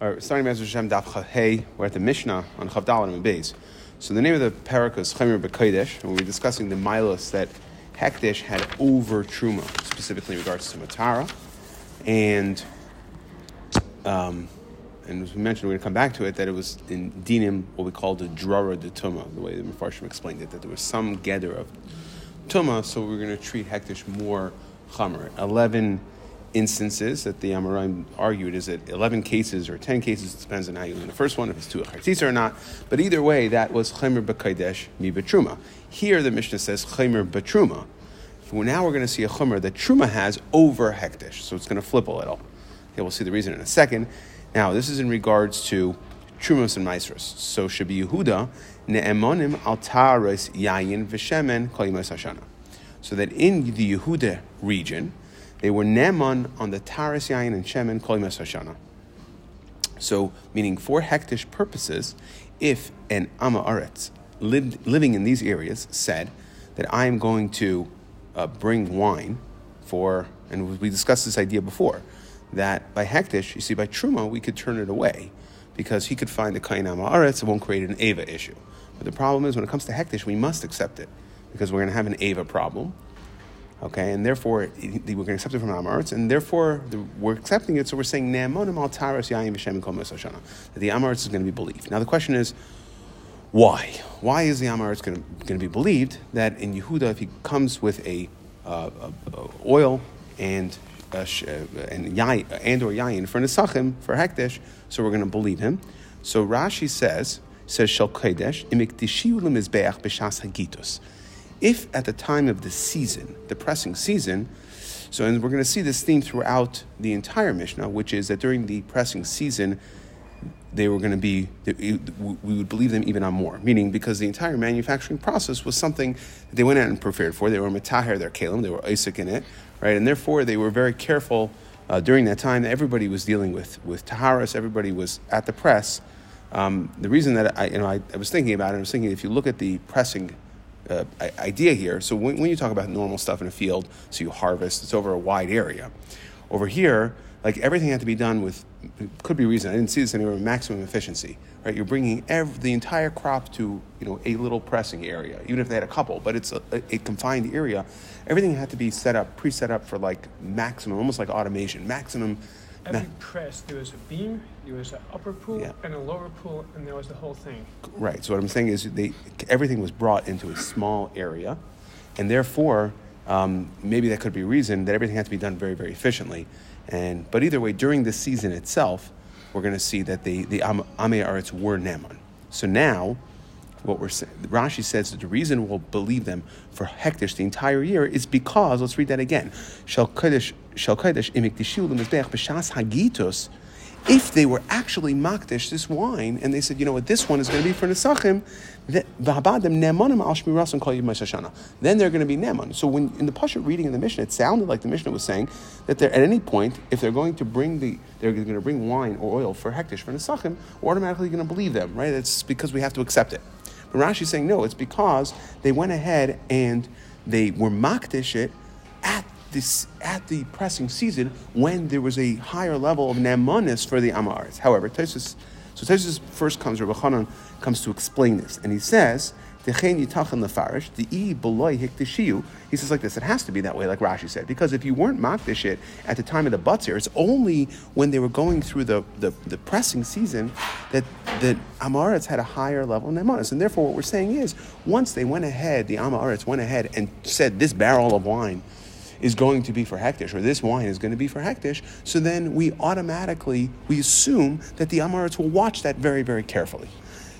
or starting Master Hashem Daf Hey, we're at the Mishnah on Chavdalim and Beis. So the name of the parak is Chemer B'Kodesh, and we're discussing the milos that Hekdesh had over Truma, specifically in regards to Matara, and um, and as we mentioned, we're going to come back to it, that it was in Dinim, what we call the Drara de Tuma, the way the Mepharshim explained it, that there was some gather of Tuma, so we're going to treat Hekdesh more Chamer. 11 instances that the Amoraim argued is it 11 cases or 10 cases, it depends on how you in the first one, if it's two a or not. But either way, that was Chemer B'Kaidesh Mi B'Truma. Here the Mishnah says Chemer B'Truma. Now we're going to see a Chemer that Truma has over Hekdesh, so it's going to flip a little. Okay, we'll see the reason in a second. Now, this is in regards to Trumos and Maisros. So Shabi Yehuda, Ne'emonim al Taras Yayin V'Shemen Kol Hashana. So that in the Yehuda region, they were Neman on the Taras Yain and Shemen Kol Hashana. So, meaning for hektish purposes, if an Amma Aretz lived, living in these areas said that I am going to uh, bring wine for, and we discussed this idea before, that by hektish, you see, by truma, we could turn it away because he could find the kain Amma Aretz, it won't create an Ava issue. But the problem is when it comes to hektish, we must accept it because we're going to have an Ava problem Okay, and therefore we're going to accept it from Amaretz, and therefore the, we're accepting it. So we're saying That the Amaretz is going to be believed. Now the question is, why? Why is the Amaretz going to, going to be believed that in Yehuda, if he comes with a, uh, a, a oil and uh, and yain, and or yayin for nesachim for hekdesh, so we're going to believe him. So Rashi says says shel kodesh imikdishiu lemizbeach b'shas hagitos if at the time of the season, the pressing season, so and we're going to see this theme throughout the entire Mishnah, which is that during the pressing season, they were going to be, we would believe them even on more. Meaning, because the entire manufacturing process was something that they went out and prepared for. They were metaher their kalim, they were Isaac in it, right? And therefore, they were very careful uh, during that time. Everybody was dealing with, with taharas, everybody was at the press. Um, the reason that I, you know, I, I was thinking about it, I was thinking if you look at the pressing uh, idea here. So when, when you talk about normal stuff in a field, so you harvest, it's over a wide area. Over here, like everything had to be done with could be reason I didn't see this anywhere maximum efficiency right you're bringing every, the entire crop to you know a little pressing area even if they had a couple but it's a, a, confined area everything had to be set up pre-set up for like maximum almost like automation maximum every press, there was a beam, there was an upper pool yeah. and a lower pool, and there was the whole thing. Right. So what I'm saying is, they everything was brought into a small area, and therefore, um, maybe that could be a reason that everything had to be done very, very efficiently. And but either way, during the season itself, we're going to see that the the Am- Arets were Neman. So now what we're. Rashi says that the reason we'll believe them for hektish the entire year is because let's read that again. Shal kodesh If they were actually makdish this wine, and they said, you know what, this one is going to be for nesachim, then they're going to be neman. So when in the pasha reading in the Mishnah, it sounded like the Mishnah was saying that at any point, if they're going to bring the, they're going to bring wine or oil for hektish for nesachim, we're automatically going to believe them, right? It's because we have to accept it. But Rashi's saying no, it's because they went ahead and they were makdish it this at the pressing season when there was a higher level of namanis for the Amaris. However, Tosus, so Tosus first comes, Rabbi Chanan comes to explain this, and he says the the e He says like this: it has to be that way, like Rashi said, because if you weren't makdish it at the time of the butzir, it's only when they were going through the, the, the pressing season that the Amaretz had a higher level of nemanis, and therefore what we're saying is once they went ahead, the Amaretz went ahead and said this barrel of wine is going to be for hektish, or this wine is going to be for hektish, so then we automatically we assume that the Amaretz will watch that very very carefully.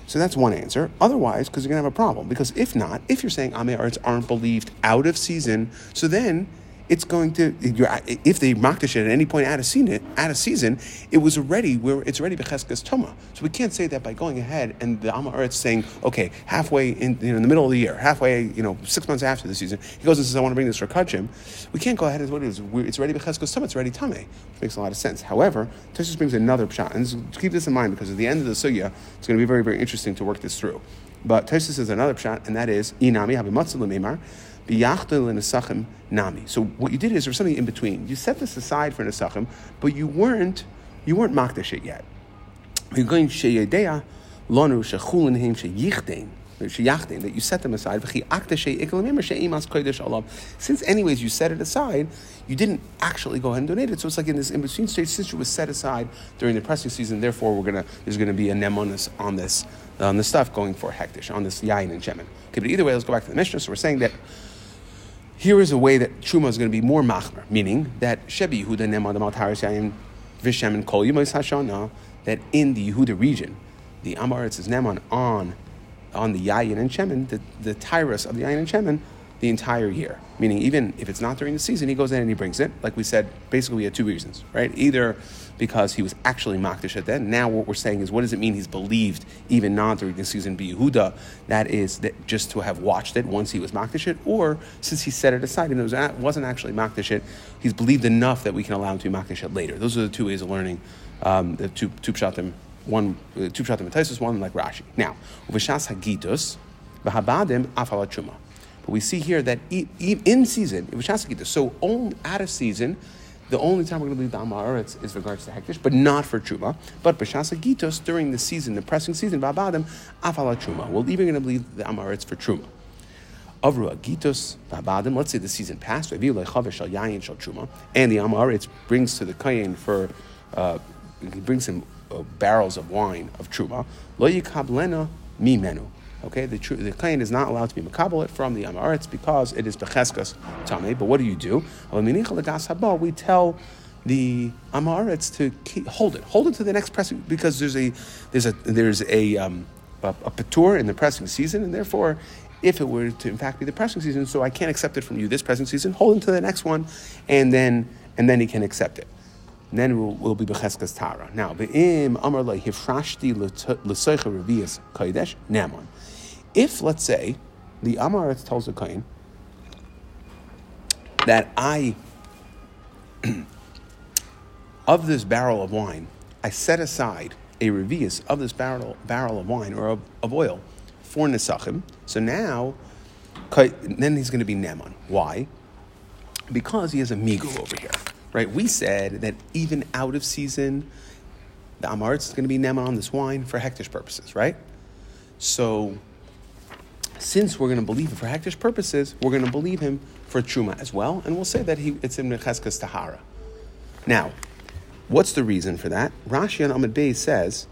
So that's one answer. Otherwise, because you're going to have a problem. Because if not, if you're saying Amei aren't believed out of season, so then it's going to if they makdish it at any point out of season, out of season, it was already where it's already becheskes toma. So we can't say that by going ahead and the Amma Eretz saying, okay, halfway in you know in the middle of the year, halfway you know six months after the season, he goes and says, I want to bring this for kachim. We can't go ahead and what it is. It's already becheskes toma. It's already tame, which makes a lot of sense. However, Toshis brings another shot, and keep this in mind because at the end of the sugya, it's going to be very very interesting to work this through. But Toshis is another shot, and that is inami habimatzah nami. So what you did is there was something in between. You set this aside for nesachim, but you weren't you weren't makdash it yet. We're going sheyedea lonu shechulin him sheyichtein that you set them aside. Since, anyways, you set it aside, you didn't actually go ahead and donate it. So it's like in this in between stage, since it was set aside during the pressing season, therefore we're gonna there's gonna be a nemonis on this on this stuff going for hektish on this yain and shemen. Okay, but either way, let's go back to the Mishnah. So we're saying that here is a way that truma is going to be more machmer, meaning that shebi Yehuda nemon the maltaris yain vishem and kol hashana that in the Yehuda region, the Amaretz is nemon on on the yayin and shemen, the, the tyrus of the yayin and shemen, the entire year. Meaning, even if it's not during the season, he goes in and he brings it. Like we said, basically, we had two reasons, right? Either because he was actually makdish at then. Now, what we're saying is, what does it mean he's believed even not during the season be Yehuda? That is that just to have watched it once he was makdish it, or since he set it aside and it was, wasn't actually makdish it, he's believed enough that we can allow him to be makdish it later. Those are the two ways of learning um, the two, pshatim one uh, two pshatim and one like Rashi. Now, uveshas hagitos v'habadim afala. But we see here that in season, uveshas hagitos. So on, out of season, the only time we're going to leave the Amaretz is regards to Hektish, but not for Truma. But B'shasa Gitos, during the season, the pressing season, Vabadim, Afala Truma. We're even going to leave the Amaretz for Truma. Avru Agitos, Vabadim, let's say the season passed, and the Amaretz brings to the Kayin for, uh, he brings him uh, barrels of wine of truma, lo mimenu. Okay, the tr- the kain is not allowed to be makabelit from the amaretz because it is becheskas tame. But what do you do? We tell the amaretz to keep, hold it, hold it to the next pressing because there's a there's a there's a um, a, a patur in the pressing season, and therefore if it were to in fact be the pressing season, so I can't accept it from you this pressing season. Hold it to the next one, and then and then he can accept it then we'll, we'll be becheskas tara. Now, be'im amar hifrashti l'soicha revias kodesh namon. If let's say the amaretz tells the kohen that I of this barrel of wine, I set aside a revius of this barrel barrel of wine or of, of oil for nesachim. So now, then he's going to be nemon. Why? Because he has a migu over here right? We said that even out of season, the Amaretz is going to be Neman on this wine for hektish purposes, right? So, since we're going to believe him for hektish purposes, we're going to believe him for truma as well, and we'll say that he, it's in Mecheskas Tahara. Now, what's the reason for that? Rashi on Ahmed Bey says,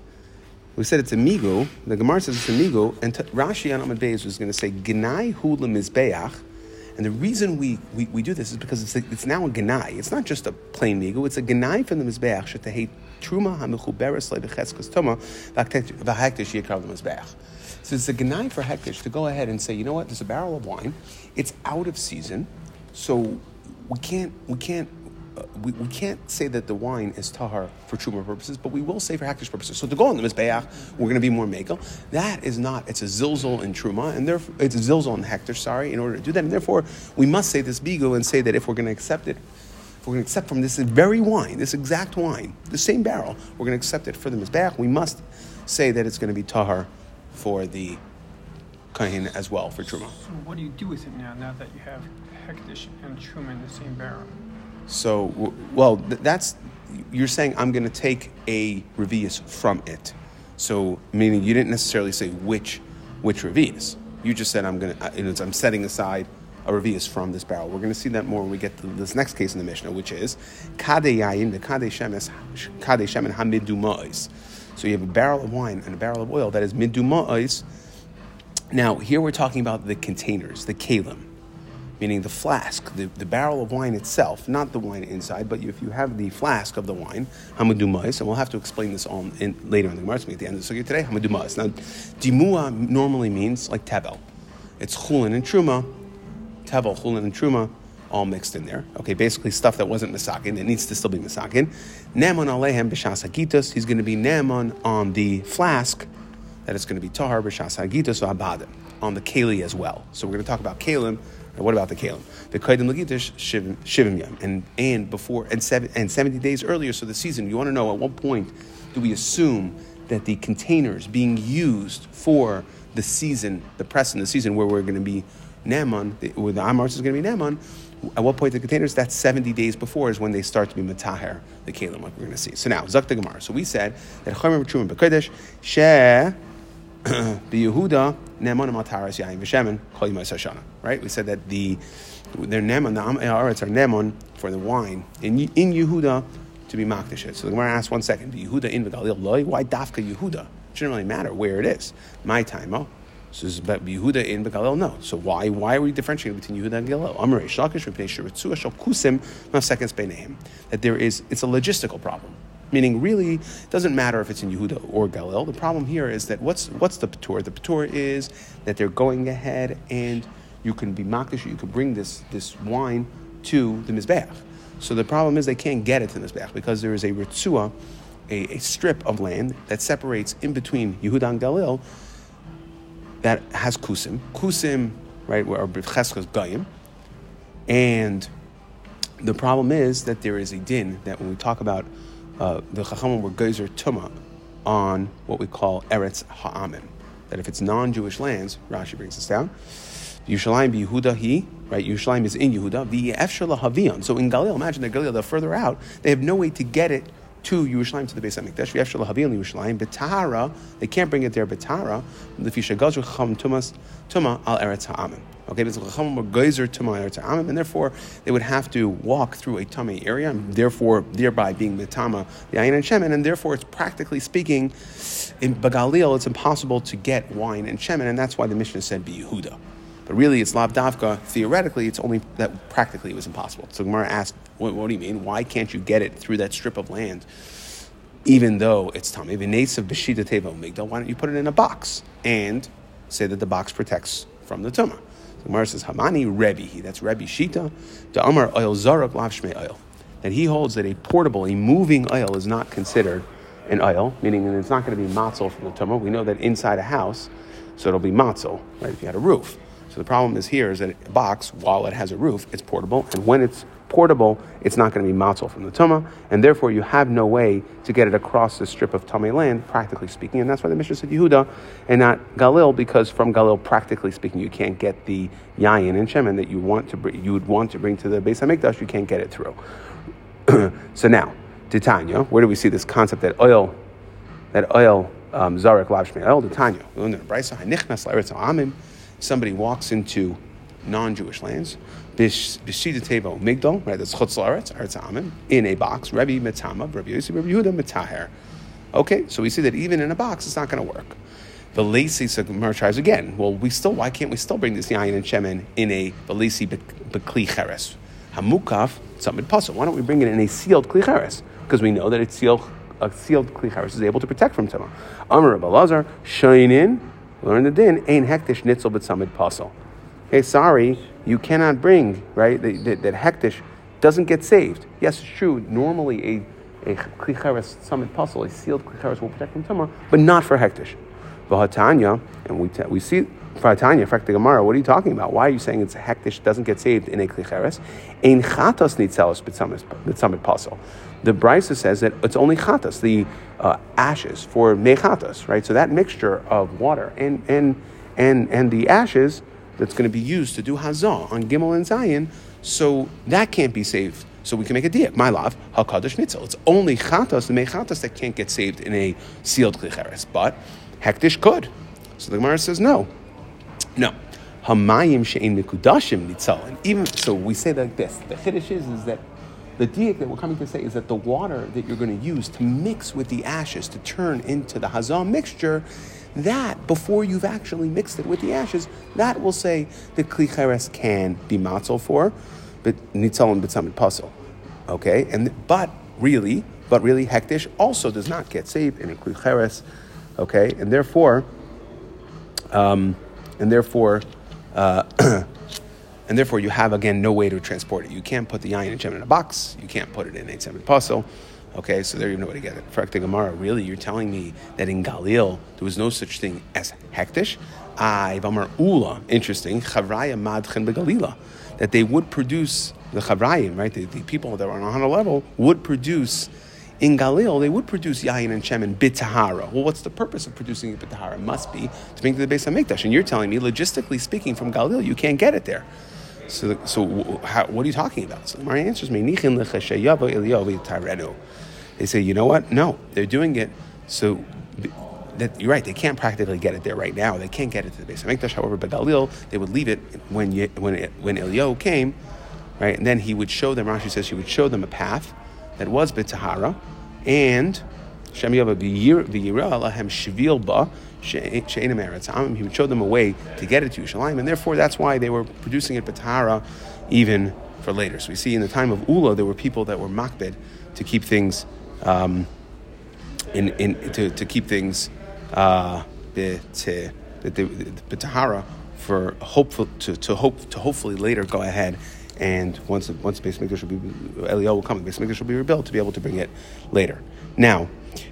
we said it's a migu, the Gemara says it's a migu, and t- Rashi on Ahmed Bey was going to say, Gnai hu mizbeach, and the reason we, we, we do this is because it's, a, it's now a ganai. It's not just a plain migu, it's a ganai from the Mizbeach, shetahei truma hamichuberes leibecheskos toma v'hektish the Mizbeach. So it's a ganai for hektish to go ahead and say, you know what, there's a barrel of wine, it's out of season, so we can't, we can't uh, we, we can't say that the wine is tahar for truma purposes, but we will say for hektish purposes. So to go on the mizbeach, we're going to be more megal. That is not. It's a zilzol in truma, and therefore it's a zilzol in hektish. Sorry, in order to do that, and therefore we must say this bigo and say that if we're going to accept it, if we're going to accept from this very wine, this exact wine, the same barrel, we're going to accept it for the mizbeach. We must say that it's going to be tahar for the kahin as well for truma. So what do you do with it now? Now that you have hektish and truma in the same barrel. So, well, that's you're saying I'm going to take a revius from it. So, meaning you didn't necessarily say which which revius. You just said I'm going uh, to. I'm setting aside a revius from this barrel. We're going to see that more when we get to this next case in the Mishnah, which is kadeyayin the kadeshemes kadeshemen hamidumais. So you have a barrel of wine and a barrel of oil that is midumais. Now here we're talking about the containers, the kalim meaning the flask, the, the barrel of wine itself, not the wine inside, but if you have the flask of the wine, hamadumais, and we'll have to explain this all in, later in the Gemara, at the end of the Sugya today, hamadumais. Now, dimua normally means like tevel. It's chulin and truma, tevel, chulin and truma, all mixed in there. Okay, basically stuff that wasn't misakin, it needs to still be misakin. Neman alehem b'shas he's going to be neman on the flask, that it's going to be tahar b'shas hagitos on the keli as well. So we're going to talk about kalim now, what about the kalim? The kaidim lagitish shivim yam, and and before and seven and seventy days earlier. So the season. You want to know at what point do we assume that the containers being used for the season, the press in the season, where we're going to be Naaman, where the Amars is going to be Naaman, At what point the containers? That's 70 days before is when they start to be mataher, the kalim, like we're going to see. So now, Zak the Gemara. So we said that Chomer B'Trum B'Kodesh, She B'Yehuda, Neman Mataras Yain V'Shemen, Kol Yimai. Right? We said that the their Neman, the Am Eretz are Neman for the wine in, in Yehuda to be Makdish. So the Gemara asks one second, Yehuda in V'Galil Loi? Why Dafka Yehuda? It shouldn't really matter where it is. My time, oh. So is Yehuda in Begalil? No. So why why are we differentiating between Yehuda and Galil? Amar Reish Lakish Kusim Seconds. That there is it's a logistical problem. Meaning, really, it doesn't matter if it's in Yehuda or Galil. The problem here is that what's what's the patur? The patur is that they're going ahead and you can be makdish, you can bring this this wine to the mizbeach. So the problem is they can't get it to the mizbeach because there is a ritzua, a, a strip of land that separates in between Yehuda and Galil that has kusim. Kusim, right, where cheskas gayim. And the problem is that there is a din that when we talk about uh, the chachamim were geyser tuma on what we call eretz ha'amim. That if it's non-Jewish lands, Rashi brings this down. Yushalayim be Yehuda he, right? Yushalayim is in Yehuda. The efshela havion. So in Galil, imagine that Galil, they're further out. They have no way to get it to Yerushalayim to the Beis Hamikdash. We have Shalhabil Yerushalayim. Betara, they can't bring it there. Betara, the fisha gazru chacham tumas tuma al eretz ha'amim. Okay, because chacham were geyser tuma al eretz ha'amim, and therefore they would have to walk through a tummy area, and therefore thereby being mitama the ayin and shemen, and therefore it's practically speaking in Bagalil it's impossible to get wine and shemen, and that's why the Mishnah said be Yehuda. But really, it's lavdavka. Theoretically, it's only that practically it was impossible. So Gemara asked, what, what, do you mean? Why can't you get it through that strip of land, even though it's tummy? of b'shita teva migdal. Why don't you put it in a box and say that the box protects from the tumah? So Gemara says, Hamani Rebbe. That's Rebbe Shita. The Amar oil lav shmei oil. That he holds that a portable, a moving oil is not considered an oil, meaning that it's not going to be matzel from the tumah. We know that inside a house, so it'll be matzel, right? If you had a roof. So the problem is here is that a box, while it has a roof, it's portable, and when it's portable, it's not going to be matzel from the tuma, and therefore you have no way to get it across the strip of tummy land, practically speaking, and that's why the Mishnah said Yehuda and not Galil, because from Galil, practically speaking, you can't get the yayin and shemen that you want to bring, you would want to bring to the Beis Hamikdash, you can't get it through. so now, Titania, where do we see this concept that oil, that oil um, zarek lav oil? Titania, somebody walks into non-Jewish lands, b'shida tevo migdal, right? That's chutz laaretz, aretz amim, in a box. Rabbi metama, Rabbi Yosef, Rabbi Yehuda metaher. Okay, so we see that even in a box, it's not going to work. The lacy Gemara tries again. Well, we still why can't we still bring this yayin and shemen in a lacy bekli cheres? Hamukaf tzamid pasal. Why don't we bring it in a sealed kli cheres? Because we know that it's sealed. A sealed kli cheres is able to protect from tuma. Amar Rabbi shine in learn the din, ain hektish nitzel b'tzamid pasal. Okay, sorry, you cannot bring, right, that, that, that hektish doesn't get saved. Yes, it's true, normally a, a klicheres tzamid pasal, a sealed klicheres will protect from tumah, but not for hektish. V'hatanya, and we, we see for Hatanya, the Gemara, what are you talking about? Why are you saying it's a hektish doesn't get saved in a klicheres? Ein chatos nitzelos b'tzamid pasal the Brisa says that it's only chatas, the uh, ashes for mechatas, right? So that mixture of water and and and and the ashes that's going to be used to do hazah on Gimel and Zion, so that can't be saved. So we can make a diak. My love, hakadash nitzel. It's only chatas, the mechatas that can't get saved in a sealed klicheres, but hektish could. So the Gemara says no, no. Hamayim she'en mikudashim nitzel. And even so, we say like this. The chiddush is, is that the diak that we're coming to say is that the water that you're going to use to mix with the ashes to turn into the hazam mixture, that before you've actually mixed it with the ashes, that will say the klicheres can be matzel for, but nitzal and b'tzamid pasul. Okay, and but really, but really, hektish also does not get saved in a klicheres. Okay, and therefore, um, and therefore. Uh, and therefore you have again no way to transport it. You can't put the yain and in a box. You can't put it in a seven puzzle. Okay, so there you no way to get it. Frakta Gemara, really, you're telling me that in Galil there was no such thing as hektish? Ah, Ivamar Ula, interesting. Chavraya madchen begalila, that they would produce the chavrayim, right? The, the people that were on a hundred level would produce in Galil, they would produce yayin and shemen bitahara. Well, what's the purpose of producing it bitahara? It must be to to the Beis HaMikdash. And you're telling me, logistically speaking, from Galil, you can't get it there. So, so how, what are you talking about? So Mari answers me, They say, you know what? No, they're doing it so that you're right. They can't practically get it there right now. They can't get it to the Beis HaMikdash. However, but Galil, they would leave it when when when Eliyahu came, right? And then he would show them. Rashi says he would show them a path that was B'Tahara, and Shem Yava V'Yira Alahem Shvil Ba She'enim Eretz He would show them a way to get it to Yerushalayim, and therefore that's why they were producing it B'Tahara even for later. So we see in the time of Ula, there were people that were makbid to keep things. Um, in, in to, to keep things uh, tahara for hopeful to, to hope to hopefully later go ahead and once once Beis Mikdash will be Eliyahu will come, Beis Mikdash will be rebuilt to be able to bring it later. Now,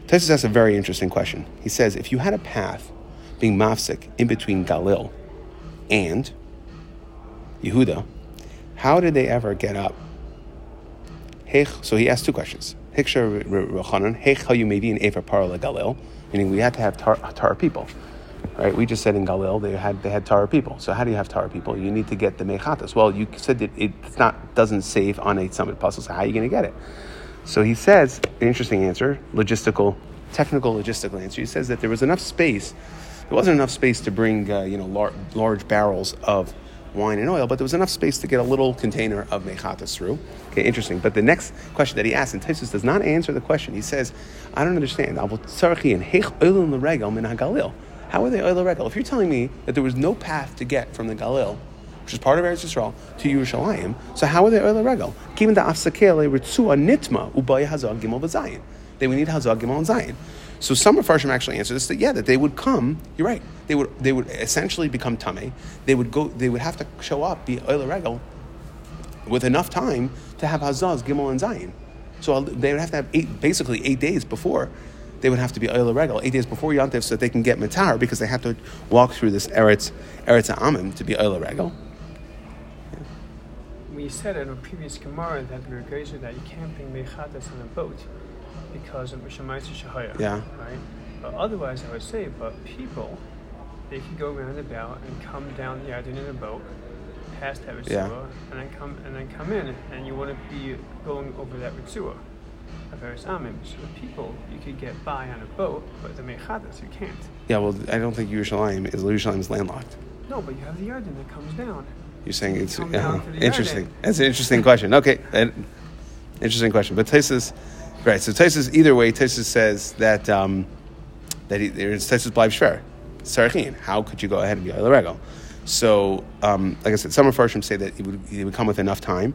Tessus asks a very interesting question. He says, if you had a path being mafsik in between Galil and Yehuda, how did they ever get up? So he asked two questions. Hiksha Rochanan, Hech Hayumevi and Efer Parla Galil, meaning we had to have tar, tar people. Right? We just said in Galil they had they had Tara people. So how do you have Tara people? You need to get the Mechatas. Well, you said that it's not doesn't save on a tzamid pasal. So how are you going to get it? So he says, an interesting answer, logistical, technical logistical answer. He says that there was enough space. There wasn't enough space to bring uh, you know lar- large barrels of wine and oil, but there was enough space to get a little container of mechatas through. Okay, interesting. But the next question that he asks, and Taisus does not answer the question. He says, I don't understand. How are they oil regal? If you're telling me that there was no path to get from the Galil, which is part of Eretz Yisrael, to Yerushalayim, so how are they oil regal? Given the afsakele ritzua nitma ubaya hazag gimel v'zayin. They would need hazag gimel and zayin. So some Mepharshim actually answer this that yeah, that they would come. You're right. They would they would essentially become tame. They would go. They would have to show up be oil regal with enough time to have hazaz gimel and zayin. So uh, they would have to have eight, basically eight days before. They would have to be oil regal eight days before Yontif so that they can get matar because they have to walk through this eretz eretz amim to be oil regal. We said in a previous Gemara that we were that you can't bring mechadas on a boat because of Mishamaisa Shahaya. Yeah. Right? But otherwise, I would say, but people, they could go around about and come down the Yarden in a boat, past Havitsua, yeah. and then come and then come in, and you wouldn't be going over that Ritzua of Eretz Amim. So the people, you could get by on a boat, but the Mechadas, you can't. Yeah, well, I don't think Yerushalayim is Yerushalayim is landlocked. No, but you have the Yarden that comes down. You're saying it's uh, interesting. That's an interesting question. Okay, interesting question. But Tesis Right. So Taisus, either way, Taisus says that um, that he, there's Taisus Bleib Shver, Sarachin. How could you go ahead and be Oil So, um, like I said, some Mepharshim say that it would, it would come with enough time.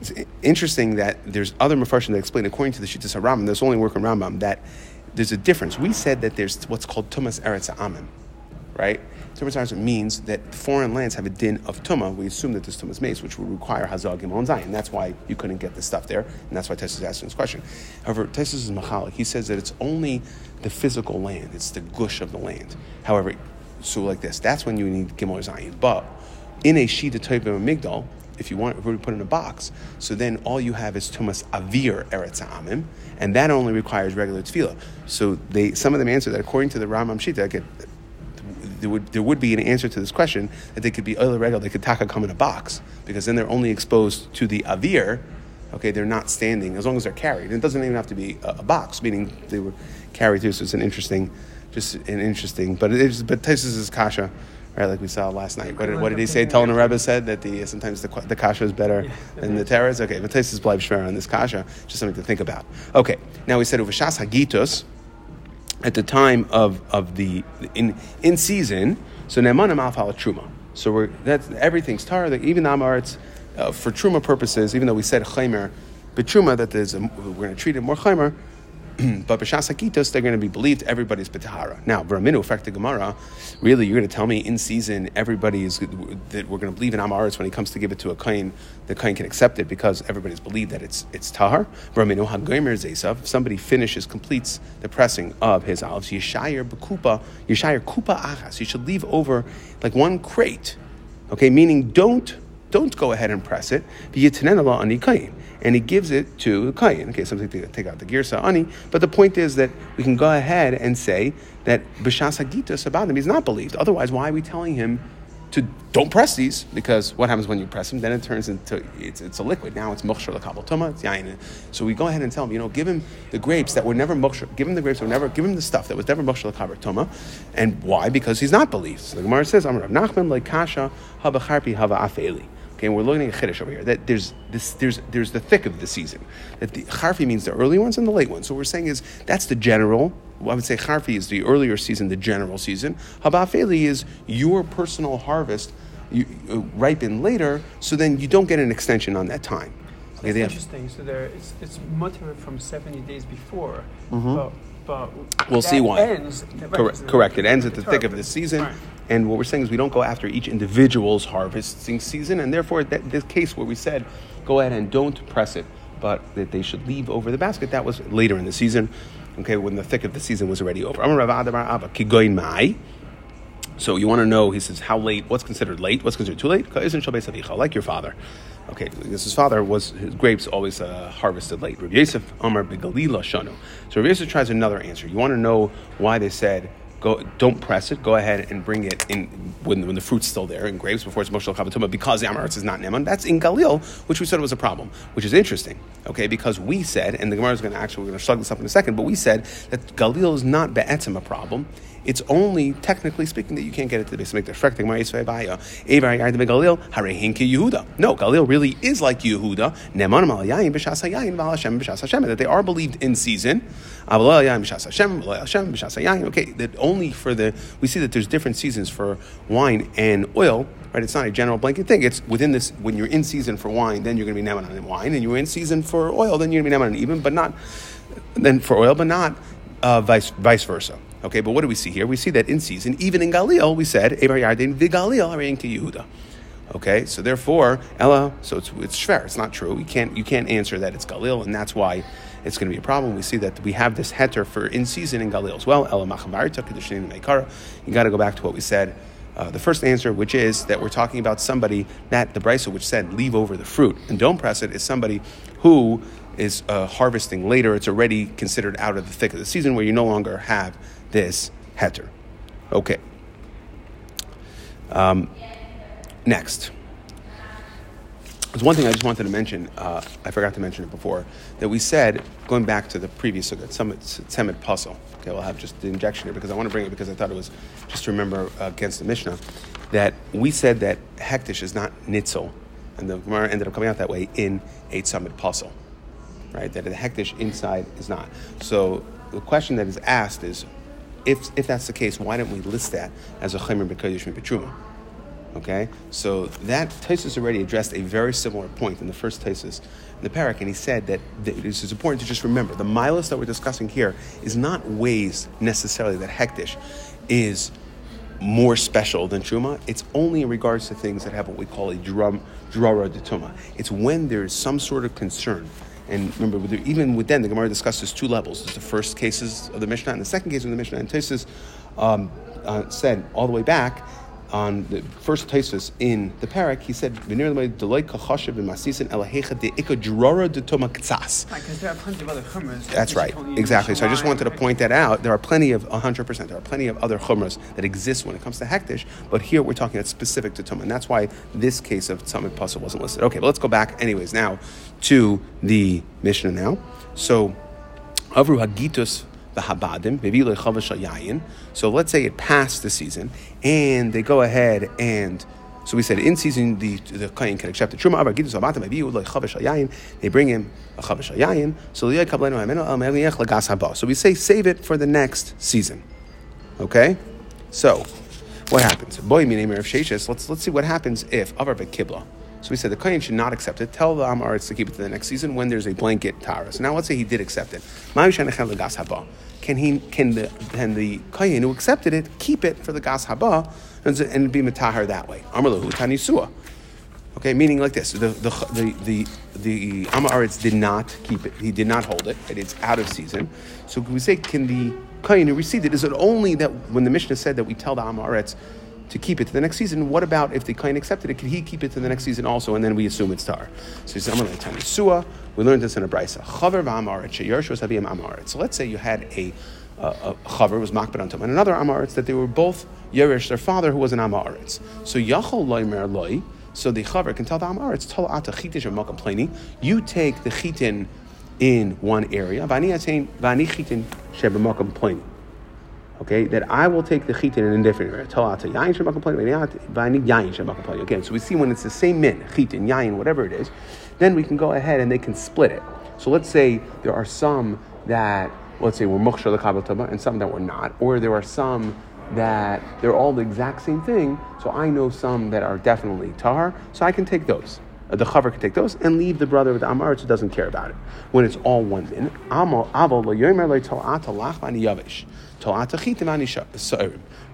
It's interesting that there's other Mepharshim that explain, according to the Shittas Rambam, there's only work in Rambam, that there's a difference. We said that there's what's called Tumas Eretz Amim, right? Tumas Eretz means that foreign lands have a din of Tumah. We assume that this Tumah is mace, which would require Hazal Gimel and Zayin. That's why you couldn't get the stuff there, and that's why Tessus is asking this question. However, Tessus is Machalik. He says that it's only the physical land, it's the gush of the land. However, so like this, that's when you need Gimel Zayin. But in a Shida Toivim Migdal, if you want to put in a box, so then all you have is Tumas Avir Eretz Amim, and that only requires regular tefillah. So they, some of them answer that according to the Rambam Shita, there would there would be an answer to this question that they could be oil regular, they could taka come in a box because then they're only exposed to the avir. Okay, they're not standing as long as they're carried. It doesn't even have to be a, a box, meaning they were carried through. So it's an interesting, just an interesting. But it is. But Taisus is kasha, right? Like we saw last night. What did, what did he say? Telling the Rebbe said that the sometimes the, the kasha is better yeah, than the terrors. Okay, but Taisus bleib shver on this kasha. Just something to think about. Okay, now we said uvashas hagitos at the time of, of the in in season. So ne'manim alfal truma. So we're that's everything's tar. Even the amaretz uh, for truma purposes. Even though we said chaymer, but truma that there's a, we're going to treat it more chaymer. but b'shas hakitos, they're going to be believed. Everybody's betahara. Now, v'raminu effect the Gemara. Really, you're going to tell me in season everybody is that we're going to believe in amaretz when he comes to give it to a kain. The kain can accept it because everybody's believed that it's it's tahar. V'raminu hagomer zesav. If somebody finishes, completes the pressing of his olives, yeshayir b'kupa, yeshayir kupa achas. You should leave over like one crate. Okay, meaning don't don't go ahead and press it. And he gives it to the kain. Okay, something to take out the girsa ani. But the point is that we can go ahead and say that b'shas hagitas about him, he's not believed. Otherwise, why are we telling him to don't press these because what happens when you press them? Then it turns into it's, it's a liquid. Now it's mukshar lekabel tuma. It's yain. So we go ahead and tell him, you know, give him the grapes that were never mukshar. Give him the grapes that were never. Give him the stuff that was never mukshar lekabel tuma. And why? Because he's not believed. So the Gemara says, "Amar Nachman like kasha haba charpi hava afeli." Okay, and we're looking at chiddush over here. That there's this, there's there's the thick of the season. That the charfi means the early ones and the late ones. So what we're saying is that's the general. I would say charfi is the earlier season, the general season. Habafeli is your personal harvest, you, uh, ripen later. So then you don't get an extension on that time. Okay, That's interesting. So there, it's it's mutter from seventy days before, mm-hmm. We'll see why. Ends, correct, correct. It ends at the thick of the season. Right. And what we're saying is we don't go after each individual's harvesting season, and therefore that this case where we said go ahead and don't press it, but that they should leave over the basket, that was later in the season, okay, when the thick of the season was already over. So you want to know, he says, how late, what's considered late, what's considered too late? Like your father. Okay, because his father was, his grapes always uh, harvested late. Rabbi Yosef Amar Begalila Shano. So Rabbi Yosef tries another answer. You want to know why they said go don't press it. Go ahead and bring it in when, when the fruit's still there in grapes before it's moshel kavatuma because the amaretz is not neman. That's in galil, which we said was a problem, which is interesting. Okay, because we said, and the Gemara is going to actually we're going to struggle this up in a second, but we said that galil is not be'etzim a problem. It's only technically speaking that you can't get it to the Mikdash. No, Galil really is like Yehuda. That they are believed in season. Okay, that only for the we see that there's different seasons for wine and oil. Right, it's not a general blanket thing. It's within this. When you're in season for wine, then you're going to be neman on wine, and you're in season for oil, then you're going to be neman on even, but not then for oil, but not uh, vice vice versa. Okay, but what do we see here? We see that in season, even in Galil, we said Eber Yardin v'Galil are to Yehuda. Okay, so therefore Ella, so it's it's shver. It's not true. You can't you can't answer that it's Galil, and that's why it's going to be a problem. We see that we have this heter for in season in Galil as well. Ella machavarita kedushin meikara. You got to go back to what we said. Uh, the first answer, which is that we're talking about somebody that the brisa which said leave over the fruit and don't press it, is somebody who is uh, harvesting later. It's already considered out of the thick of the season where you no longer have this heter. Okay. Um, next. There's one thing I just wanted to mention. Uh, I forgot to mention it before. That we said, going back to the previous sukkah, Tzamid Pasal. Okay, we'll have just the injection here because I want to bring it because I thought it was just to remember uh, against the Mishnah that we said that hektish is not nitzel, and the Gemara ended up coming out that way in a Tzamid Pasal, right? That the hektish inside is not. So the question that is asked is if, if that's the case, why don't we list that as a chaymer b'kodesh mi'betruma? Okay, so that Taisus already addressed a very similar point in the first Taisus in the parak, and he said that it is important to just remember the milas that we're discussing here is not ways necessarily that hektish is more special than truma. It's only in regards to things that have what we call a drum drara detuma. It's when there's some sort of concern and remember, even with them, the Gemara discusses two levels. There's the first cases of the Mishnah and the second case of the Mishnah. And Tesis um, uh, said all the way back on the first Taisus in the parak, he said, Because there are plenty of other chumras. That's right, exactly. So I just wanted to point that out. There are plenty of 100%, there are plenty of other chumras that exist when it comes to hektish, but here we're talking about specific to tumah. And that's why this case of tumah puzzle wasn't listed. Okay, but let's go back, anyways, now to the Mishnah now. So, Avru Hagitus the Habadim. So let's say it passed the season, and they go ahead and so we said in season the the can accept the truma. Chavish yayin. They bring him a chavish. So al meliach um, haba. So we say save it for the next season. Okay, so what happens? Boy, minei of sheshes. Let's let's see what happens if avar bekibla. So we said the Kohen should not accept it. Tell the Amaretz to keep it to the next season when there's a blanket Tara. So now let's say he did accept it. Can he can the can the Kohen who accepted it keep it for the Gas Haba and, and be Matahar that way? Okay, meaning like this: the the the the, the Amaretz did not keep it; he did not hold it, and it's out of season. So we say, can the Kohen who received it? Is it only that when the Mishnah said that we tell the Amaretz to keep it to the next season. What about if the client accepted it? Could he keep it to the next season also? And then we assume it's tar. So he says, We learned this in a brisa. So let's say you had a uh, was makbid on and another amaretz that they were both yerish their father who was an amaretz. So yachol loimer loy. So the chaver can tell the amaretz tol ata chitish pleni. You take the chitin in one area. Vani chitin shebemakam pleni. Okay, that I will take the chitin in a different pleni. Again, so we see when it's the same min, chitin, yain, whatever it is, then we can go ahead and they can split it. So let's say there are some that let's say we're mukshar the and some that were not, or there are some that they're all the exact same thing. So I know some that are definitely tahar, so I can take those. Uh, the chaver can take those and leave the brother with the amaretz who doesn't care about it. When it's all one min,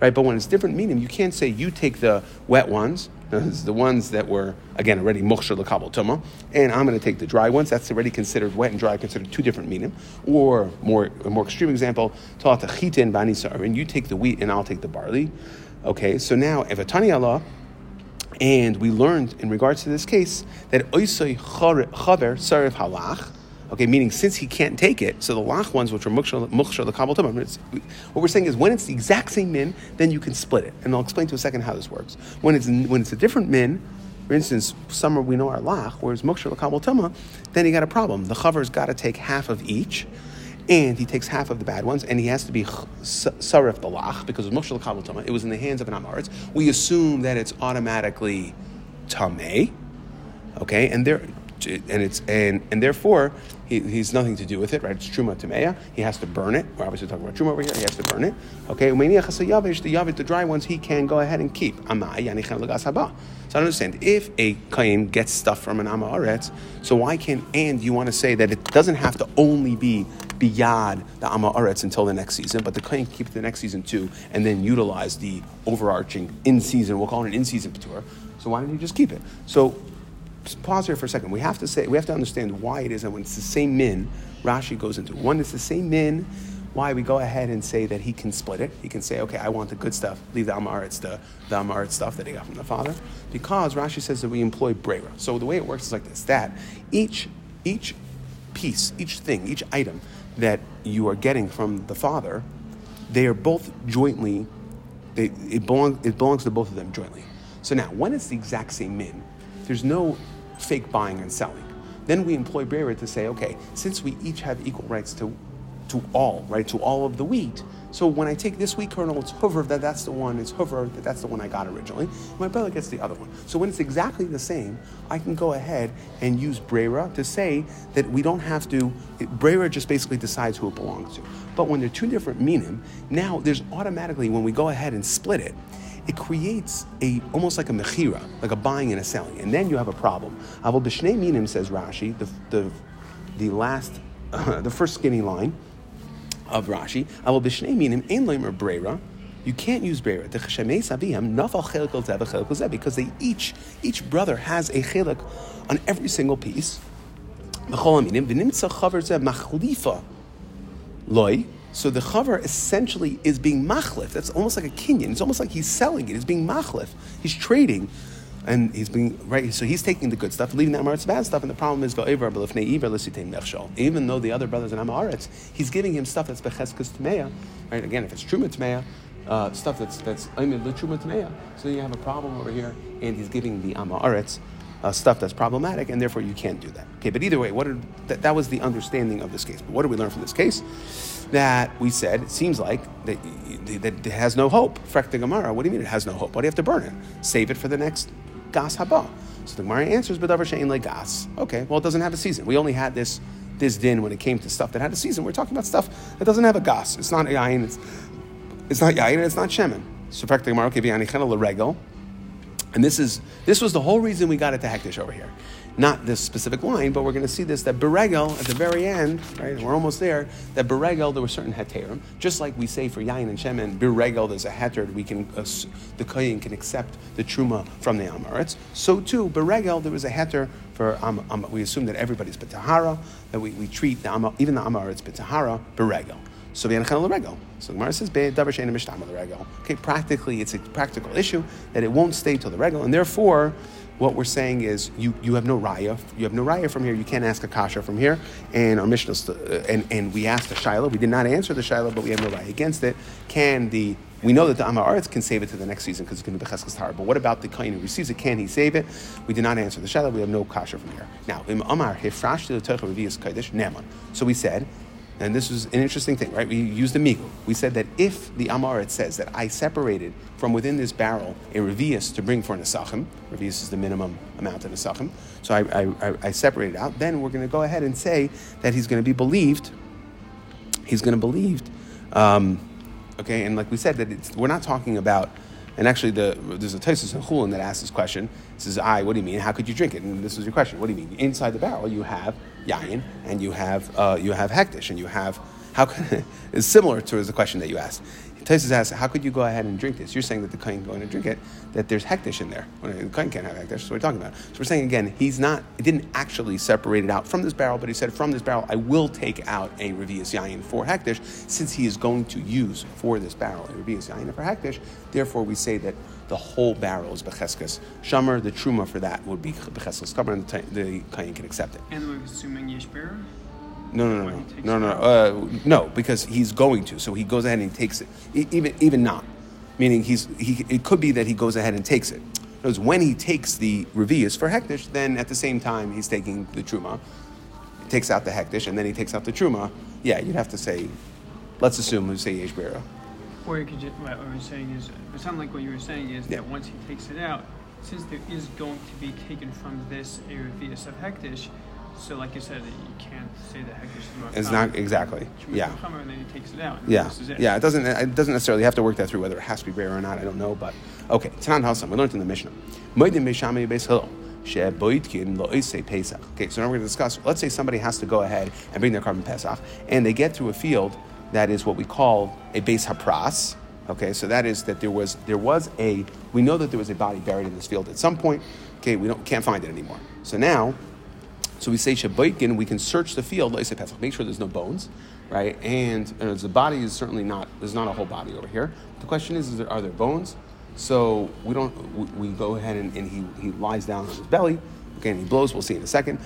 right? But when it's different meaning, you can't say you take the wet ones the ones that were, again, already moksha l'kabel tuma, and I'm going to take the dry ones. That's already considered wet and dry, considered two different meaning. Or more, a more extreme example, chitin bani and you take the wheat and I'll take the barley. Okay, so now if a tani Allah, and we learned in regards to this case that oisoi chaver sarif halach, Okay, meaning since he can't take it, so the lach ones, which are mukshar the kabel what we're saying is when it's the exact same min, then you can split it, and I'll explain to a second how this works. When it's when it's a different min, for instance, summer we know our lach, whereas mukshar the kabel then you got a problem. The chaver's got to take half of each, and he takes half of the bad ones, and he has to be sarif the lach because of the kabel It was in the hands of an amaretz. We assume that it's automatically tameh. Okay, and there and it's and and therefore he, he's nothing to do with it, right? It's truma tameya. He has to burn it. We're obviously talking about truma over here. He has to burn it. Okay, the yavish, the dry ones, he can go ahead and keep. So I understand if a kain gets stuff from an amaretz, so why can't and you want to say that it doesn't have to only be beyond the amaretz until the next season, but the kain keep it the next season too, and then utilize the overarching in season. We'll call it an in season patur. So why don't you just keep it? So pause here for a second. We have to say we have to understand why it is that when it's the same min, Rashi goes into one. It's the same min. Why we go ahead and say that he can split it. He can say, okay, I want the good stuff. Leave the amaretz, the the amaretz stuff that he got from the father, because Rashi says that we employ brera. So the way it works is like this: that each each piece, each thing, each item that you are getting from the father, they are both jointly. They, it, belong, it belongs to both of them jointly. So now, when it's the exact same min, there's no fake buying and selling. Then we employ Brera to say, okay, since we each have equal rights to, to all, right, to all of the wheat, so when I take this wheat kernel, it's Hoover that that's the one, it's Hoover that that's the one I got originally. My brother gets the other one. So when it's exactly the same, I can go ahead and use Brera to say that we don't have to, Brera just basically decides who it belongs to. But when they're two different minim, now there's automatically, when we go ahead and split it, it creates a almost like a mechira, like a buying and a selling, and then you have a problem. Avol b'shnei minim says Rashi, the the, the last, uh, the first skinny line of Rashi. Avol b'shnei minim ein leimer brera. You can't use brera. Because they each each brother has a chelik on every single piece. Loy so the chaver essentially is being machlif. That's almost like a kinyan. It's almost like he's selling it. He's being machlif. He's trading. And he's being right, so he's taking the good stuff, leaving the bad stuff, and the problem is even though the other brothers in Amaretz, he's giving him stuff that's becheskas tmeya, right? Again, if it's truma tmeya, uh, stuff that's that's imid truma tmeya, so you have a problem over here, and he's giving the Amaretz uh, stuff that's problematic, and therefore you can't do that. Okay, but either way, what did, that, that was the understanding of this case. But what do we learn from this case? that we said it seems like that, that it has no hope. Frek the Gemara, what do you mean it has no hope? Why do you have to burn it? Save it for the next gas haba. So the Gemara answers, but shein like gas. Okay, well it doesn't have a season. We only had this this din when it came to stuff that had a season. We're talking about stuff that doesn't have a gas. It's not yain. It's it's not yain. It's not shemen. So the Gemara, okay. And this is this was the whole reason we got it to hektish over here not this specific line, but we're going to see this that beregel at the very end, right? We're almost there. That beregel there were certain heterim, just like we say for yain and shemen, beregel there's a heter we can uh, the kohen can accept the truma from the amaretz. So too beregel there was a heter for um, um, we assume that everybody's betahara that we, we treat the, even the amaretz betahara beregel. So the regel. So the Gemara says davar shein mishtam regel. Okay, practically it's a practical issue that it won't stay till the regel, and therefore what we're saying is you, you have no raya. You have no raya from here. You can't ask a kasha from here. And our Mishnah, uh, and, and we asked the sheilah. We did not answer the sheilah, but we have no raya against it. Can the we know that the Amaretz can save it to the next season because it's going to be Cheskes Tar. But what about the Kain who receives it? Can he save it? We did not answer the sheilah. We have no kasha from here. Now, Im Amar Hifrash the Kodesh Neman. So we said and this is an interesting thing, right? We used the migu. We said that if the Amaret says that I separated from within this barrel a revius to bring for an asachim, revius is the minimum amount of asachim, so I, I, I separated out, then we're going to go ahead and say that he's going to be believed. He's going to be believed. Um, okay, and like we said, that we're not talking about and actually, the, there's a Tosis in Chulin that asks this question. It says, "I, what do you mean? How could you drink it?" And this was your question. What do you mean? Inside the barrel, you have yayin, and you have uh, you have hektish, and you have how can, it's similar to the question that you asked. Tosfos asks, how could you go ahead and drink this? You're saying that the kohen going to drink it, that there's hektish in there. The kohen can't have hektish, so we're talking about. So we're saying again, he's not, he didn't actually separate it out from this barrel, but he said, from this barrel, I will take out a revius yayin for hektish, since he is going to use for this barrel a revius yayin for hektish. Therefore, we say that the whole barrel is becheskes shamer. The truma for that would be becheskes kamer, and the, the can accept it. And we're assuming yishber. No, no, no, no, no, no, uh, no, because he's going to. So he goes ahead and he takes it, even even not, meaning he's he. It could be that he goes ahead and takes it. Because when he takes the revius for hektish, then at the same time he's taking the truma, he takes out the hektish, and then he takes out the truma. Yeah, you'd have to say, let's assume we say yesh Or you could just what I was saying is it sounded like what you were saying is yeah. that once he takes it out, since there is going to be taken from this a revius of hektish so, like you said, you can't say the hektish It's not exactly. Yeah. And then he takes it out. Yeah. It. Yeah. It doesn't. It doesn't necessarily have to work that through whether it has to be rare or not. I don't know, but okay. Tanan Hassam. We learned in the Mishnah. Okay, so now we're going to discuss. Let's say somebody has to go ahead and bring their korban pesach, and they get through a field that is what we call a beis hapras. Okay, so that is that there was there was a we know that there was a body buried in this field at some point. Okay, we don't can't find it anymore. So now so we say Shabaikin, we can search the field, like say Pesach, make sure there's no bones, right? And, and the body is certainly not, there's not a whole body over here. The question is, is there, are there bones? So we don't, we, we go ahead and, and, he, he lies down on his belly, and he blows, we'll see in a second.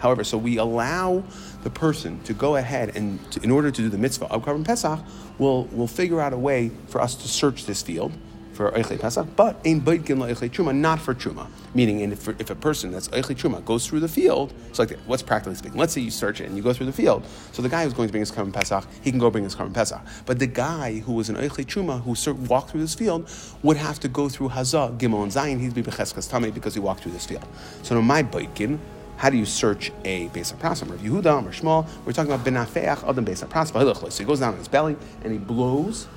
However, so we allow the person to go ahead and, to, in order to do the mitzvah of korban Pesach, we'll, we'll figure out a way for us to search this field for Eichle Pesach, but Ein Beitkin Eichle Truma, not for Truma. Meaning, if, if a person that's Eichle Truma goes through the field, so like what's practically speaking? Let's say you search it and you go through the field. So the guy who's going to bring his Korban Pesach, he can go bring his Korban Pesach. But the guy who was an Eichle Truma, who walked through this field, would have to go through Hazah, Gimel, and Zayin. He'd be Becheskas Tame because he walked through this field. So, no, my Beitkin, how do you search a Beis HaPrasim? Or Yehuda or Shmuel? We're talking about Benafeach Adam Beis HaPrasim. So he goes down on his belly and he blows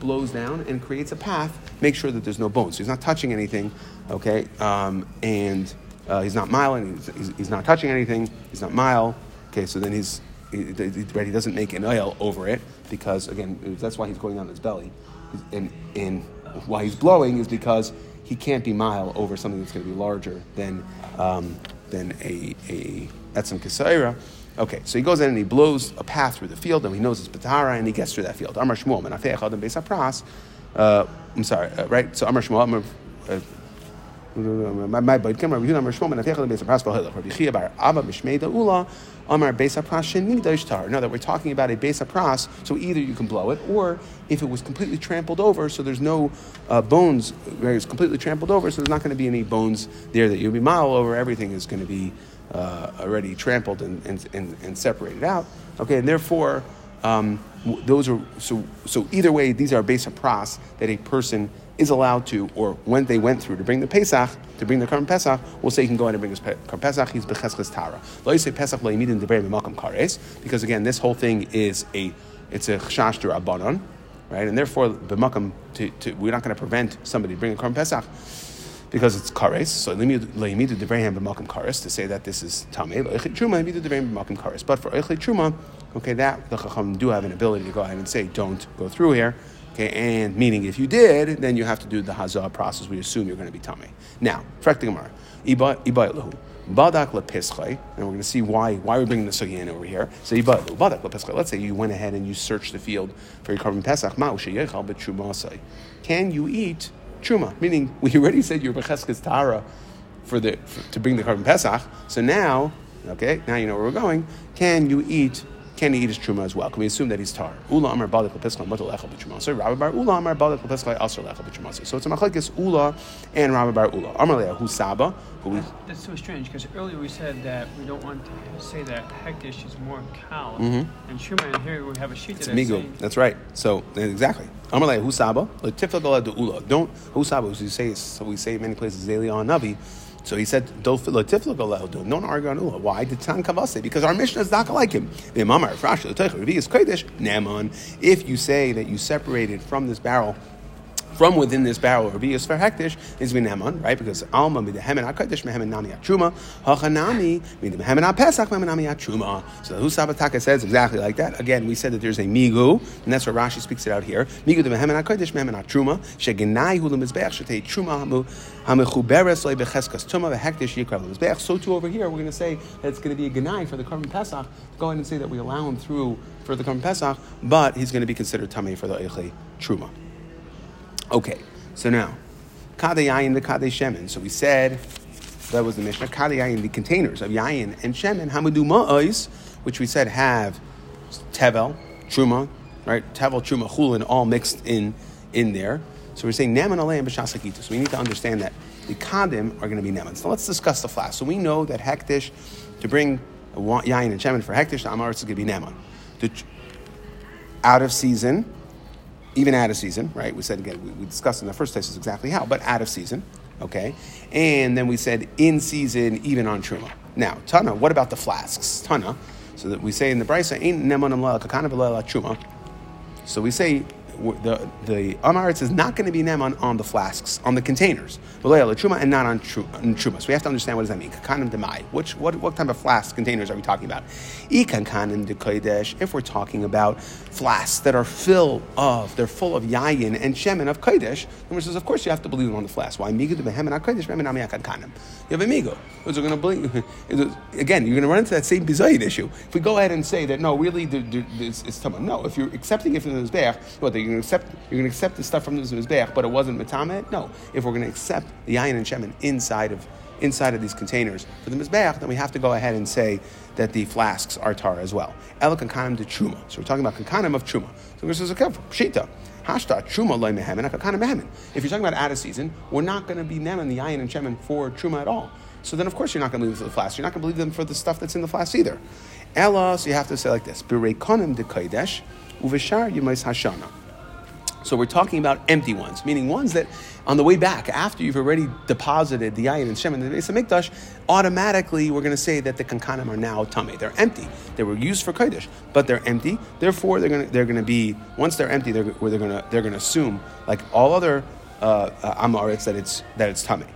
blows down and creates a path, make sure that there's no bones. So he's not touching anything, okay? Um, and uh, he's not miling, he's, he's, he's, not touching anything, he's not mile. Okay, so then he's, he, right, he doesn't make an oil over it because, again, that's why he's going down his belly. And, and why he's blowing is because he can't be mile over something that's going to be larger than, um, than a, a etzem kasaira. Okay, so he goes in and he blows a path through the field, and he knows it's Batara, and he gets through that field. Amar Shmuel, Menafeach Adam Beis Pras. Uh, I'm sorry, uh, right? So Amar Shmuel, Amar. Uh, my bite came Rabbi Yehuda Shmuel Menafeach Adam Beis Pras V'Hilach. Rabbi Chiya Bar Abba Mishmei Ula Amar Beis Pras Sheni Tar. Now that we're talking about a Beis Pras, so either you can blow it, or if it was completely trampled over, so there's no uh, bones, where it's completely trampled over, so there's not going to be any bones there that you'll be mile over. Everything is going to be uh, already trampled and, and, and, and, separated out. Okay, and therefore, um, those are so. So either way, these are based on that a person is allowed to, or when they went through to bring the Pesach, to bring the Korban Pesach, we'll say he can go ahead and bring his Korban Pesach. He's becheskes tara. Lo say Pesach lo yimidin deberim malkam kares, because again, this whole thing is a it's a chashash to rabbanon, right? And therefore, to, to, we're not going to prevent somebody bringing Korban Pesach because it's kares. So leimidu devrehim b'malkim kares to say that this is tamei. Loichet truma leimidu devrehim b'malkim kares. But for oichet truma, okay, that the chacham do have an ability to go ahead and say, don't go through here. Okay, and meaning if you did, then you have to do the hazah process. We assume you're going to be tamei. Now, frekti gemara, iba iba Badak lepischai, and we're going to see why why we're bringing the sugya over here. So badak. Let's say you went ahead and you searched the field for your korban pesach. Can you eat truma? Meaning we already said your becheskes tara for the for, to bring the korban pesach. So now, okay, now you know where we're going. Can you eat can he eat his truma as well? Can we assume that he's tar? Ula amar balik lepiskal mutal echel b'trumasa. Rabbi bar Ula amar balik lepiskal asr lechel b'trumasa. So it's a machlekes Ula and Rabbi bar Ula. Amar leah hu saba. That's so strange because earlier we said that we don't want to say that hektish is more cow mm-hmm. and truma, and here we have a sheet that's migu. That's right. So exactly. Amar leah hu saba. Letifel de Ula. Don't hu saba. We say so we say many places Zelion Navi. So he said, Don't argue on Ula. Why did Tan Kavase? Because our Mishnah is not like him. If you say that you separated from this barrel from within this barrel, Rabbi for Hektish is Mineman, right? Because Alma Midehemen HaKadosh Mehemen Nami Atruma, Hachanami Midehemen HaPesach Mehemen Nami Atruma. So the Husabataka says exactly like that. Again, we said that there's a Migu, and that's where Rashi speaks it out here. Migu de Mehemen HaKadosh Mehemen Atruma, Hulim Mizbeach, Shetei Truma Hamechuberes Loi Becheskas Tuma Vehektish Yikrav Mizbeach. So too over here, we're going to say that it's going to be a Genai for the Korban Pesach. Go ahead and say that we allow him through for the Korban Pesach, but he's going to be considered Tamei for the Eichei Truma. Okay, so now, Kade Yayin, the Kade Shemen. So we said, that was the Mishnah, Kade Yayin, the containers of Yayin and Shemen, Hamadu Ma'ois, which we said have Tevel, Truma, right? Tevel, Truma, Chulin, all mixed in in there. So we're saying Neman Alei and. So we need to understand that the Kadim are going to be Neman. So let's discuss the flask. So we know that Hektish, to bring Yayin and Shemen for Hektish, the Amaretz is going to be Neman. The, out of season, even out of season, right? We said again, we, we discussed in the first is exactly how, but out of season, okay? And then we said in season, even on Truma. Now, Tana, what about the flasks? Tana, so that we say in the Brisa, ain't nemanam la Truma. So we say the the Amaretz is not going to be neman on the flasks, on the containers, truma and not on, truma. So we have to understand what does that mean. Kakanim demai. Which what what type of flask containers are we talking about? Ikankanim de kodesh. If we're talking about flasks that are full of, they're full of yayin and shemen of kodesh, then says, of course you have to believe them on the flask. Why migu de behem kodesh You have a migu. So we're going to believe again. You're going to run into that same bizayid issue. If we go ahead and say that no, really, it's, it's no. If you're accepting it from the mizbeach, what you're going to accept you're going to accept the stuff from the mizbeach, but it wasn't metamet. No, if we're going to accept the yayin and shemen inside of inside of these containers for the mizbeach, then we have to go ahead and say that the flasks are tar as well. El kankanim de truma. So we're talking about kankanim of truma. So this is a pshita. Hashta truma loy mehemen kankanim mehemen. If you're talking about out of season, we're not going to be nemen the yayin and shemen for truma at all. So then, of course, you're not going to believe them for the flask. You're not going to believe them for the stuff that's in the flask either. Ella, so you have to say like this: Birekonim de kodesh uveshar yemais hashana. So we're talking about empty ones, meaning ones that on the way back, after you've already deposited the ayin and shem in the of mikdash, automatically we're going to say that the kankanim are now tummy. They're empty. They were used for kodesh, but they're empty. Therefore, they're going to they're going to be once they're empty, they're, they're going to they're going to assume like all other uh, uh, that it's that it's tummy.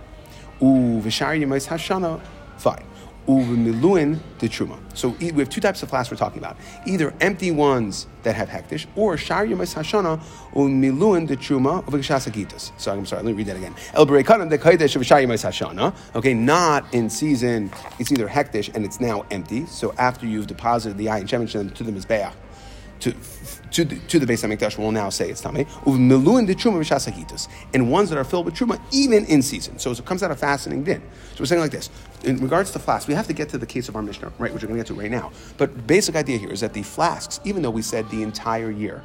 U v'shari hashana, fine uvimiluin de truma. So we have two types of flasks we're talking about: either empty ones that have hektish, or shar yemes hashana umiluin de truma uvigshas So I'm sorry, let me read that again. El berekanam de kaidesh of yemes hashana. Okay, not in season. It's either hektish and it's now empty. So after you've deposited the ayin shemen to the mizbeach, to to the, to the Beis HaMikdash will now say it's Tameh. Uv the truma v'shasakitus. And ones that are filled with truma even in season. So it comes out of fasting din. So we're saying like this. In regards to flasks, we have to get to the case of our Mishnah, right, which we're going to get to right now. But basic idea here is that the flasks, even though we said the entire year,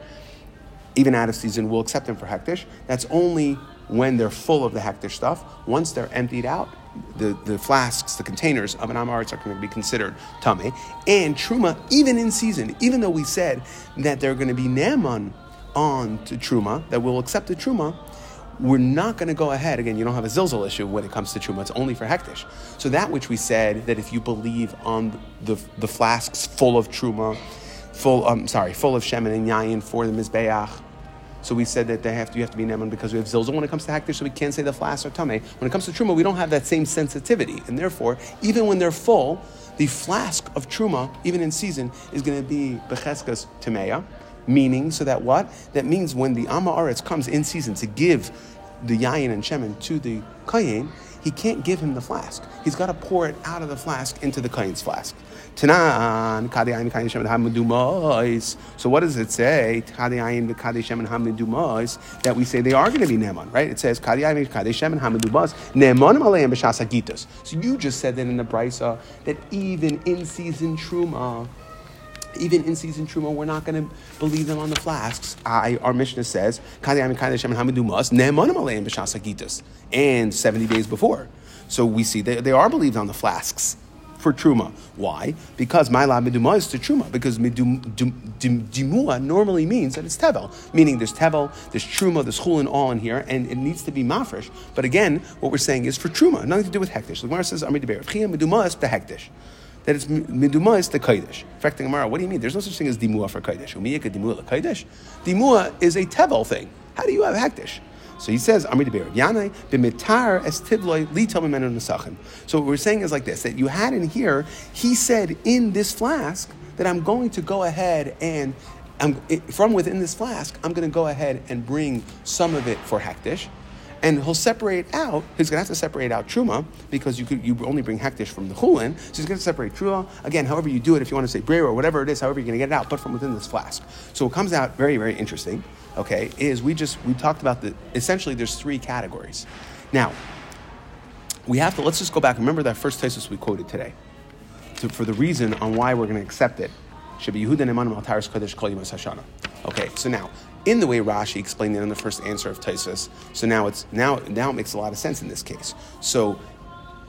even out of season, we'll accept them for hektish. That's only when they're full of the hektish stuff. Once they're emptied out, the, the flasks, the containers of an amaretz are going to be considered tame. And truma, even in season, even though we said that they're going to be naman on to truma, that we'll accept the truma, we're not going to go ahead. Again, you don't have a zilzal issue when it comes to truma. It's only for hektish. So that which we said that if you believe on the, the flasks full of truma, full, um, sorry, full of shemen and yayin for the mizbeach, so we said that they have to, you have to be neman because we have zilzal when it comes to hektish, so we can't say the flask or tame. When it comes to truma, we don't have that same sensitivity, and therefore, even when they're full, the flask of truma, even in season, is going to be becheskas tameya, meaning so that what? That means when the ama aretz comes in season to give the yayin and shemen to the kayin, he can't give him the flask. He's got to pour it out of the flask into the Kain's flask. So what does it say? That we say they are going to be Neman, right? It says. So you just said that in the Brisa that even in season Truma, even in season truma, we're not going to believe them on the flasks. I, our Mishnah says, and 70 days before. So we see they, they are believed on the flasks for truma. Why? Because my la meduma is to truma. Because dimua normally means that it's tevel, meaning there's tevel, there's truma, there's chulin all in here, and it needs to be mafresh. But again, what we're saying is for truma, nothing to do with hektish. The Gemara says, "Amid meduma is the hektish." That it's meduma is the kodesh. In fact, the Gemara, what do you mean? There's no such thing as dimua for kodesh. Umiyaka dimua kodesh. Dimua is a tevel thing. How do you have hektish? So he says, Amri Deber, Yanai, b'mitar es tivloi li tomimenu nesachim. So what we're saying is like this, that you had in here, he said in this flask that I'm going to go ahead and I'm, from within this flask, I'm going to go ahead and bring some of it for hektish, and he'll separate out. He's going to have to separate out truma because you could you only bring hektish from the chulin. So he's going to separate truma again. However you do it, if you want to say brera or whatever it is, however you're going to get it out, but from within this flask. So it comes out very very interesting. Okay, is we just we talked about the essentially there's three categories. Now we have to let's just go back. Remember that first thesis we quoted today, to, for the reason on why we're going to accept it. Should be Yehuda Neman Kodesh Kol Hashana. Okay, so now in the way Rashi explained it in the first answer of Tosfos. So now it's now now it makes a lot of sense in this case. So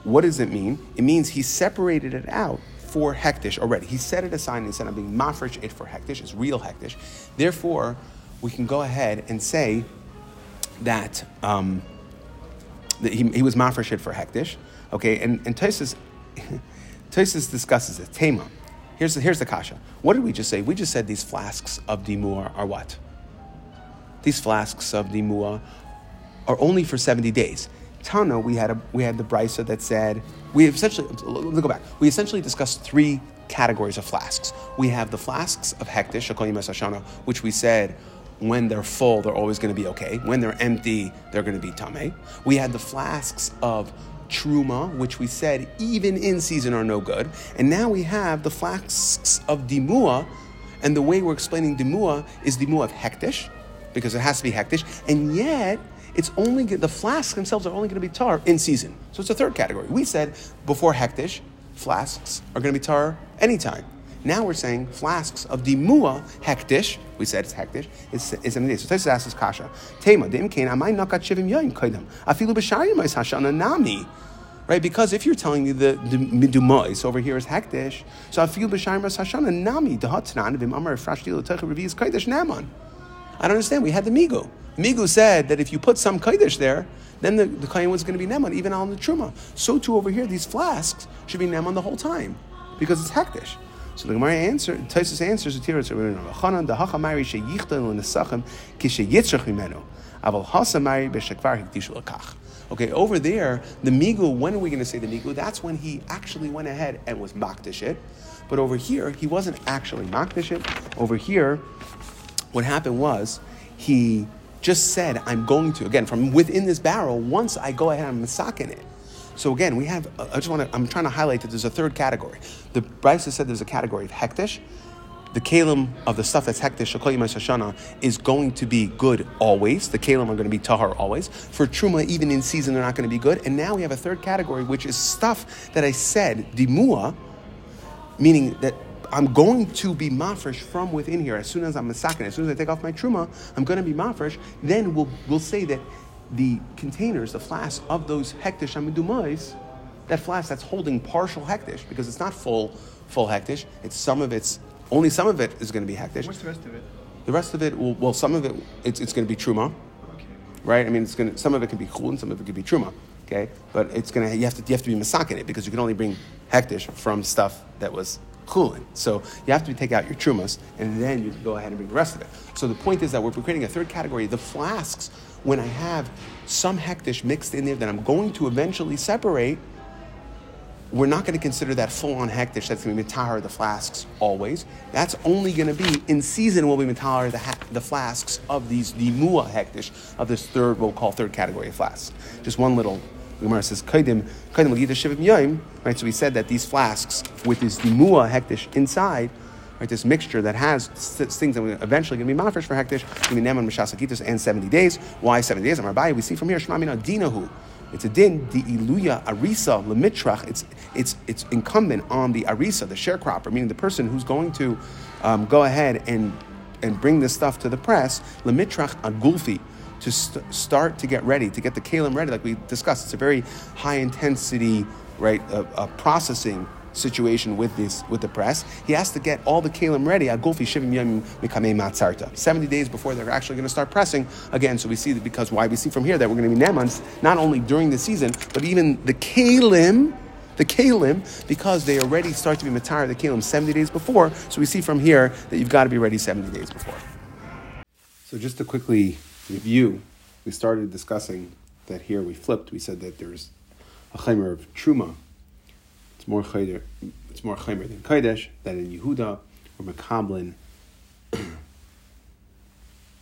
what does it mean? It means he separated it out for hektish already. He set it aside and said, I'm being mafresh it for hektish, it's real hektish. Therefore, we can go ahead and say that, um, that he, he was mafresh it for hektish. Okay, and, and Tosfos discusses it. Tema. Here's the, here's the kasha. What did we just say? We just said these flasks of dimua are what? These flasks of dimua are only for 70 days. Tana, we had a we had the brisa that said we essentially let's go back. We essentially discussed three categories of flasks. We have the flasks of hektish, which we said when they're full, they're always going to be okay. When they're empty, they're going to be tame. We had the flasks of truma, which we said even in season are no good. And now we have the flasks of dimua, and the way we're explaining dimua is dimua of hektish, because it has to be hektish, and yet it's only the flasks themselves are only going to be tar in season. So it's a third category. We said before hektish, flasks are going to be tar anytime. Now we're saying flasks of dimua hektish. We said it's hektish. It's it's seven days. So Tosfos asks kasha. Tema dim kain amay nakat shivim yoyim kaidam afilu b'shayim is hashana nami. Right, because if you're telling me the, midumais over here is hektish, so I feel b'shayim hashana nami dehatnan v'im amar frashti l'teich revi'is kaidish naman. I don't understand. We had the Migu. Migu said that if you put some Kaddish there, then the, the was going to be Neman, even on the Truma. So too over here, these flasks should be Neman the whole time, because it's Hektish. So the Gemara answer, Tosfos answers the Tiras, Chanan the Hachamari sheyichtan l'nesachem kisheyitzrach mimenu, aval hasamari b'shekvar hikdishu l'kach. Okay, over there, the Migu, when are we going to say the Migu? That's when he actually went ahead and was Makdish it. But over here, he wasn't actually Makdish it. Over here, what happened was he just said, I'm going to, again, from within this barrel, once I go ahead and I'm in it. So again, we have, I just want to, I'm trying to highlight that there's a third category. The Bryce has said there's a category of hektish. The kalim of the stuff that's hektish, Hashana, is going to be good always. The kalim are going to be tahar always. For truma, even in season, they're not going to be good. And now we have a third category, which is stuff that I said, dimua, meaning that I'm going to be mafresh from within here. As soon as I'm masakin, as soon as I take off my truma, I'm going to be mafresh. Then we'll, we'll say that the containers, the flasks of those hektish amidumais, that flask that's holding partial hektish, because it's not full full hektish, it's some of its, only some of it is going to be hektish. What's the rest of it? The rest of it, will, well, some of it, it's, it's going to be truma, okay. right? I mean, it's going to, some of it can be chul and some of it can be truma, okay? But it's going to, you have to, you have to be masakin it because you can only bring hektish from stuff that was cooling. So you have to take out your trumas, and then you go ahead and bring the rest of it. So the point is that we're creating a third category. The flasks, when I have some hektish mixed in there that I'm going to eventually separate, we're not going to consider that full-on hektish that's going to be mitahar the flasks always. That's only going to be in season. Will be mitahar the the flasks of these dimua hektish of this third we'll call third category of flasks. Just one little Gemara says, Kaidim, Kaidim Lagita Shivim Yoim, right? So we said that these flasks with this Dimua Hektish inside, right, this mixture that has things that are eventually going to be mafresh for Hektish, going to be Neman Mishasakitas and 70 days. Why 70 days? Amar we see from here, Shmamina Dinahu. It's a din, the iluya arisa lemitrach. It's it's it's incumbent on the arisa, the sharecropper, meaning the person who's going to um, go ahead and and bring this stuff to the press. Lemitrach agulfi to st- start to get ready, to get the kalim ready, like we discussed. It's a very high intensity, right, uh, uh, processing situation with this with the press. He has to get all the kalim ready. Seventy days before they're actually going to start pressing again. So we see that because why we see from here that we're going to be nemans not only during the season but even the kalim. The kalim, because they already start to be matar the kalim 70 days before. So we see from here that you've got to be ready 70 days before. So just to quickly review, we started discussing that here we flipped. We said that there's a chaymer of truma. It's more chaymer, it's more chaymer than kodesh. That in Yehuda or Mekablin,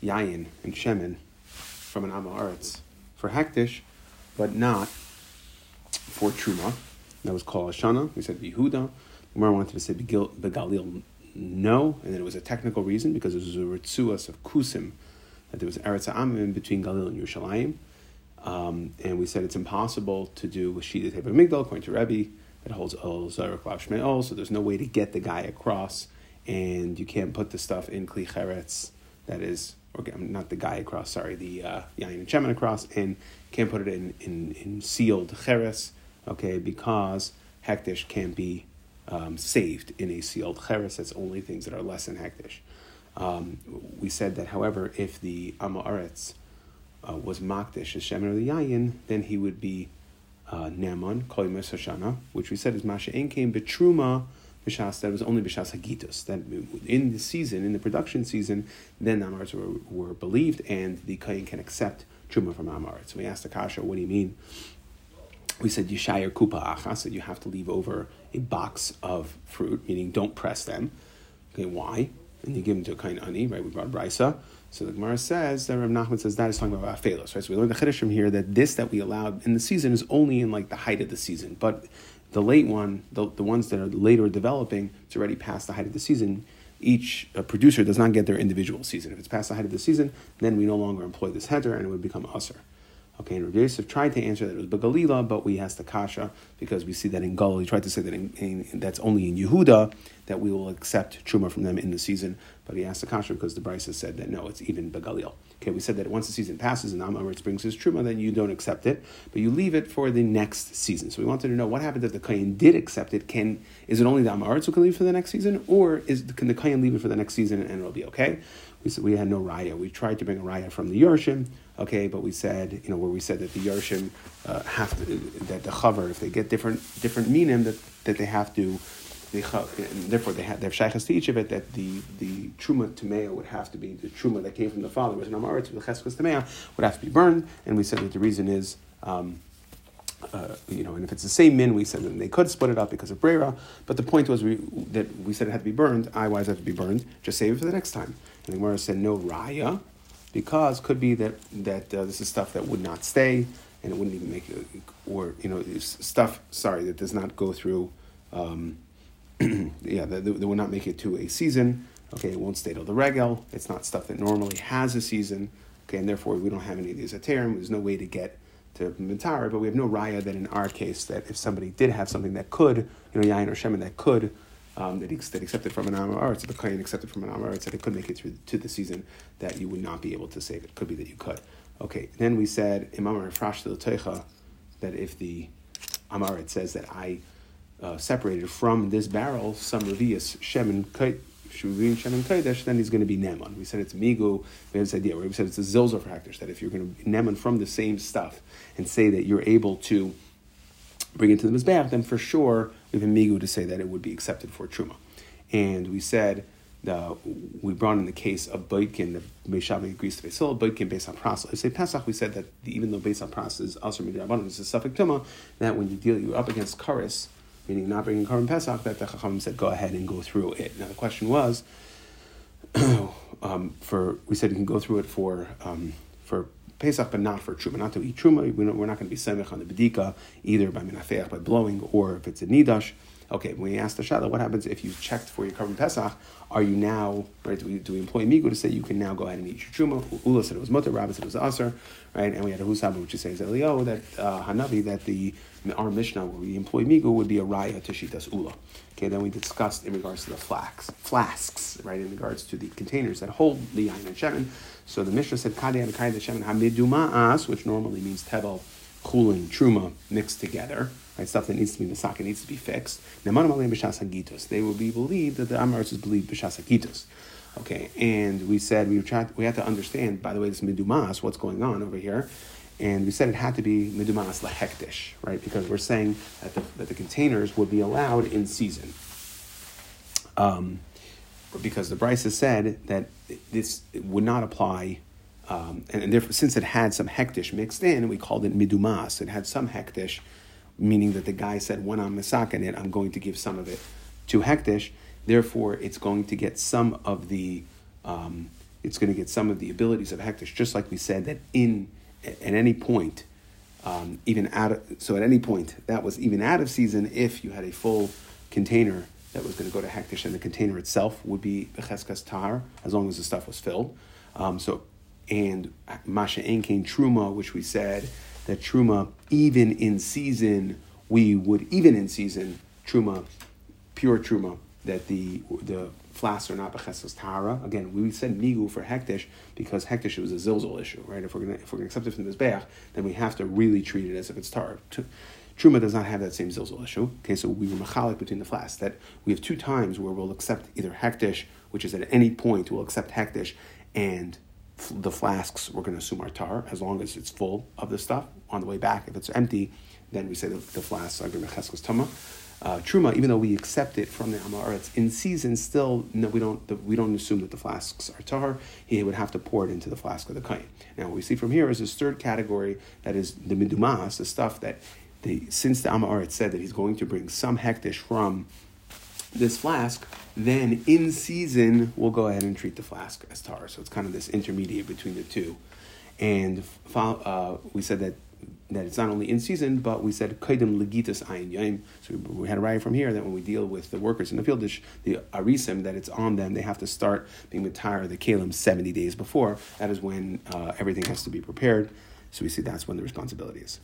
yayin and shemen from an amaretz for hektish, but not for truma. That was called Ashana. We said Yehuda. Gemara wanted to say Begalil no, and then it was a technical reason because it was a ritzuas of kusim that there was Eretz Amim between Galil and Yerushalayim. Um, and we said it's impossible to do with Shida Teba Migdal, according to Rebbe, that holds Ol Zarek Lav so there's no way to get the guy across, and you can't put the stuff in Kli Cheretz, that is, or not the guy across, sorry, the uh, Yain and Shemin across, and can't put it in, in, in sealed Cheretz, okay, because Hektish can't be um, saved in a sealed Cheretz, that's only things that are less than Hektish. Um, we said that, however, if the Amaretz uh, was Makdish, Hashem or the Yayin, then he would be uh, Naman, Koimus Hashana, which we said is Masha came Betruma, Bishas, that was only Bishas Hagitus. That in the season, in the production season, then the Amaretz were, were believed and the Kayin can accept Truma from Amaretz. So we asked Akasha, what do you mean? We said Yishayir Kupa Achas, that you have to leave over a box of fruit, meaning don't press them. Okay, why? And you give them to a kain ani, right? We brought brisa. So the Gemara says that Rav Nachman says that is talking about afelos, right? So we learned the chiddush from here that this that we allowed in the season is only in like the height of the season, but the late one, the, the ones that are later developing, it's already past the height of the season. Each uh, producer does not get their individual season. If it's past the height of the season, then we no longer employ this header and it would become usher. Okay, and Rav Yosef tried to answer that it was Begalila, but we asked the Kasha because we see that in Gal, he tried to say that in, in, that's only in Yehuda that we will accept Truma from them in the season, but he asked the Kasha because the Brisa said that no, it's even Begalil. Okay, we said that once the season passes and Amaritz brings his Truma, then you don't accept it, but you leave it for the next season. So we wanted to know what happens if the Kayan did accept it. Can Is it only the Amaritz who can leave for the next season, or is can the Kayan leave it for the next season and it'll be okay? We said we had no raya. We tried to bring a raya from the Yorshim, okay, but we said, you know, where we said that the Yorshim uh, have to, that the chaver, if they get different different minim, that, that they have to, they, and therefore they have, they have to each of it, that the, the truma tamea would have to be, the truma that came from the father was an amaretz, the cheskas tamea would have to be burned, and we said that the reason is, um, uh, you know, and if it's the same min, we said that they could split it up because of brera. But the point was we, that we said it had to be burned. I wise had to be burned. Just save it for the next time. And the Gemara said no raya, because could be that that uh, this is stuff that would not stay, and it wouldn't even make it, or you know, stuff. Sorry, that does not go through. Um, yeah, that, that would not make it to a season. Okay, it won't stay till the regel. It's not stuff that normally has a season. Okay, and therefore we don't have any of these aterim. There's no way to get to Mintara, but we have no raya that in our case that if somebody did have something that could, you know, yain or shemen that could um, that, he, that accepted from an Amar so the Kayan accepted from an Amar that it could make it through to the season, that you would not be able to save it. Could be that you could. Okay, then we said, Imam Refrash that if the Amaret says that I uh, separated from this barrel some Revius Shemin Shuvin Shemin Kaidesh, then he's going to be Neman. We said it's Migu, we had this idea where we said it's a Zilzer practice, that if you're going to Neman from the same stuff and say that you're able to bring it to the Mizbeach, then for sure a migu to say that it would be accepted for truma. And we said the, we brought in the case of Boitkin, the Meshavi agrees to Basil, Boitkin based on process. Say Pesach, we said that even though based on process is also Midrabanan, it's a suffix tuma, that when you deal, you're up against Karis, meaning not bringing Karim Pesach, that the Chacham said go ahead and go through it. Now the question was, um, for we said you can go through it for um, for Pesach, but not for truma, not to eat truma. We are not going to be semich on the bedika either by minafeach by blowing or if it's a nidash. Okay, when we ask the Sheilah, what happens if you checked for your korban Pesach? Are you now, right, do we, do we employ Migu to say you can now go ahead and eat your Truma? Ula said it was Mutter, Rabbi said it was Aser, right? And we had a Husaba, which is saying Elio, that uh, Hanavi, that the our Mishnah where we employ Migu would be a Raya to Shitas Ula. Okay, then we discussed in regards to the flax, flasks, right, in regards to the containers that hold the Yain and Shemin. So the Mishnah said, Kadeh and Kadeh Shemin Hamiduma'as, which normally means Tevel, Chulin, Truma mixed together right? Stuff that needs to be masaka needs to be fixed. They will be believed that the Amaritz is believed b'shas Okay, and we said we tried, we had to understand. By the way, this midumas, what's going on over here, and we said it had to be midumas lahektish, right? Because we're saying that the, that the containers would be allowed in season. Um, because the has said that this would not apply um, and, and therefore, since it had some hektish mixed in, we called it midumas. It had some hektish meaning that the guy said, when I'm masakin it, I'm going to give some of it to hektish. Therefore, it's going to get some of the, um, it's going to get some of the abilities of hektish, just like we said that in at any point, um, even out of, so at any point that was even out of season if you had a full container that was going to go to hektish and the container itself would be becheskas tar as long as the stuff was filled. Um, so and masha enkein truma, which we said that truma, even in season, we would even in season truma, pure truma, that the the flasks are not bechesas tara. Again, we said migu for hektish because hektish was a zilzal issue, right? If we're gonna if we're gonna accept it from this beach, then we have to really treat it as if it's tar. Truma does not have that same zilzal issue. Okay, so we were machalik between the flasks. That we have two times where we'll accept either hektish, which is at any point we'll accept hektish, and the flasks we're going to assume are tar as long as it's full of the stuff. On the way back, if it's empty, then we say the, the flasks are going to cheskos tama. Uh, truma, even though we accept it from the Amaretz in season, still no, we don't the, we don't assume that the flasks are tar. He would have to pour it into the flask of the kain. Now, what we see from here is this third category that is the midumas, the stuff that the since the Amaretz said that he's going to bring some hektish from this flask, then in season we'll go ahead and treat the flask as tar. So it's kind of this intermediate between the two. And uh, we said that that it's not only in season, but we said kaidim legitas ayin yaim. So we had a right from here that when we deal with the workers in the field, the arisim, that it's on them, they have to start being matire the kalim seventy days before. That is when uh, everything has to be prepared. So we see that's when the responsibility is.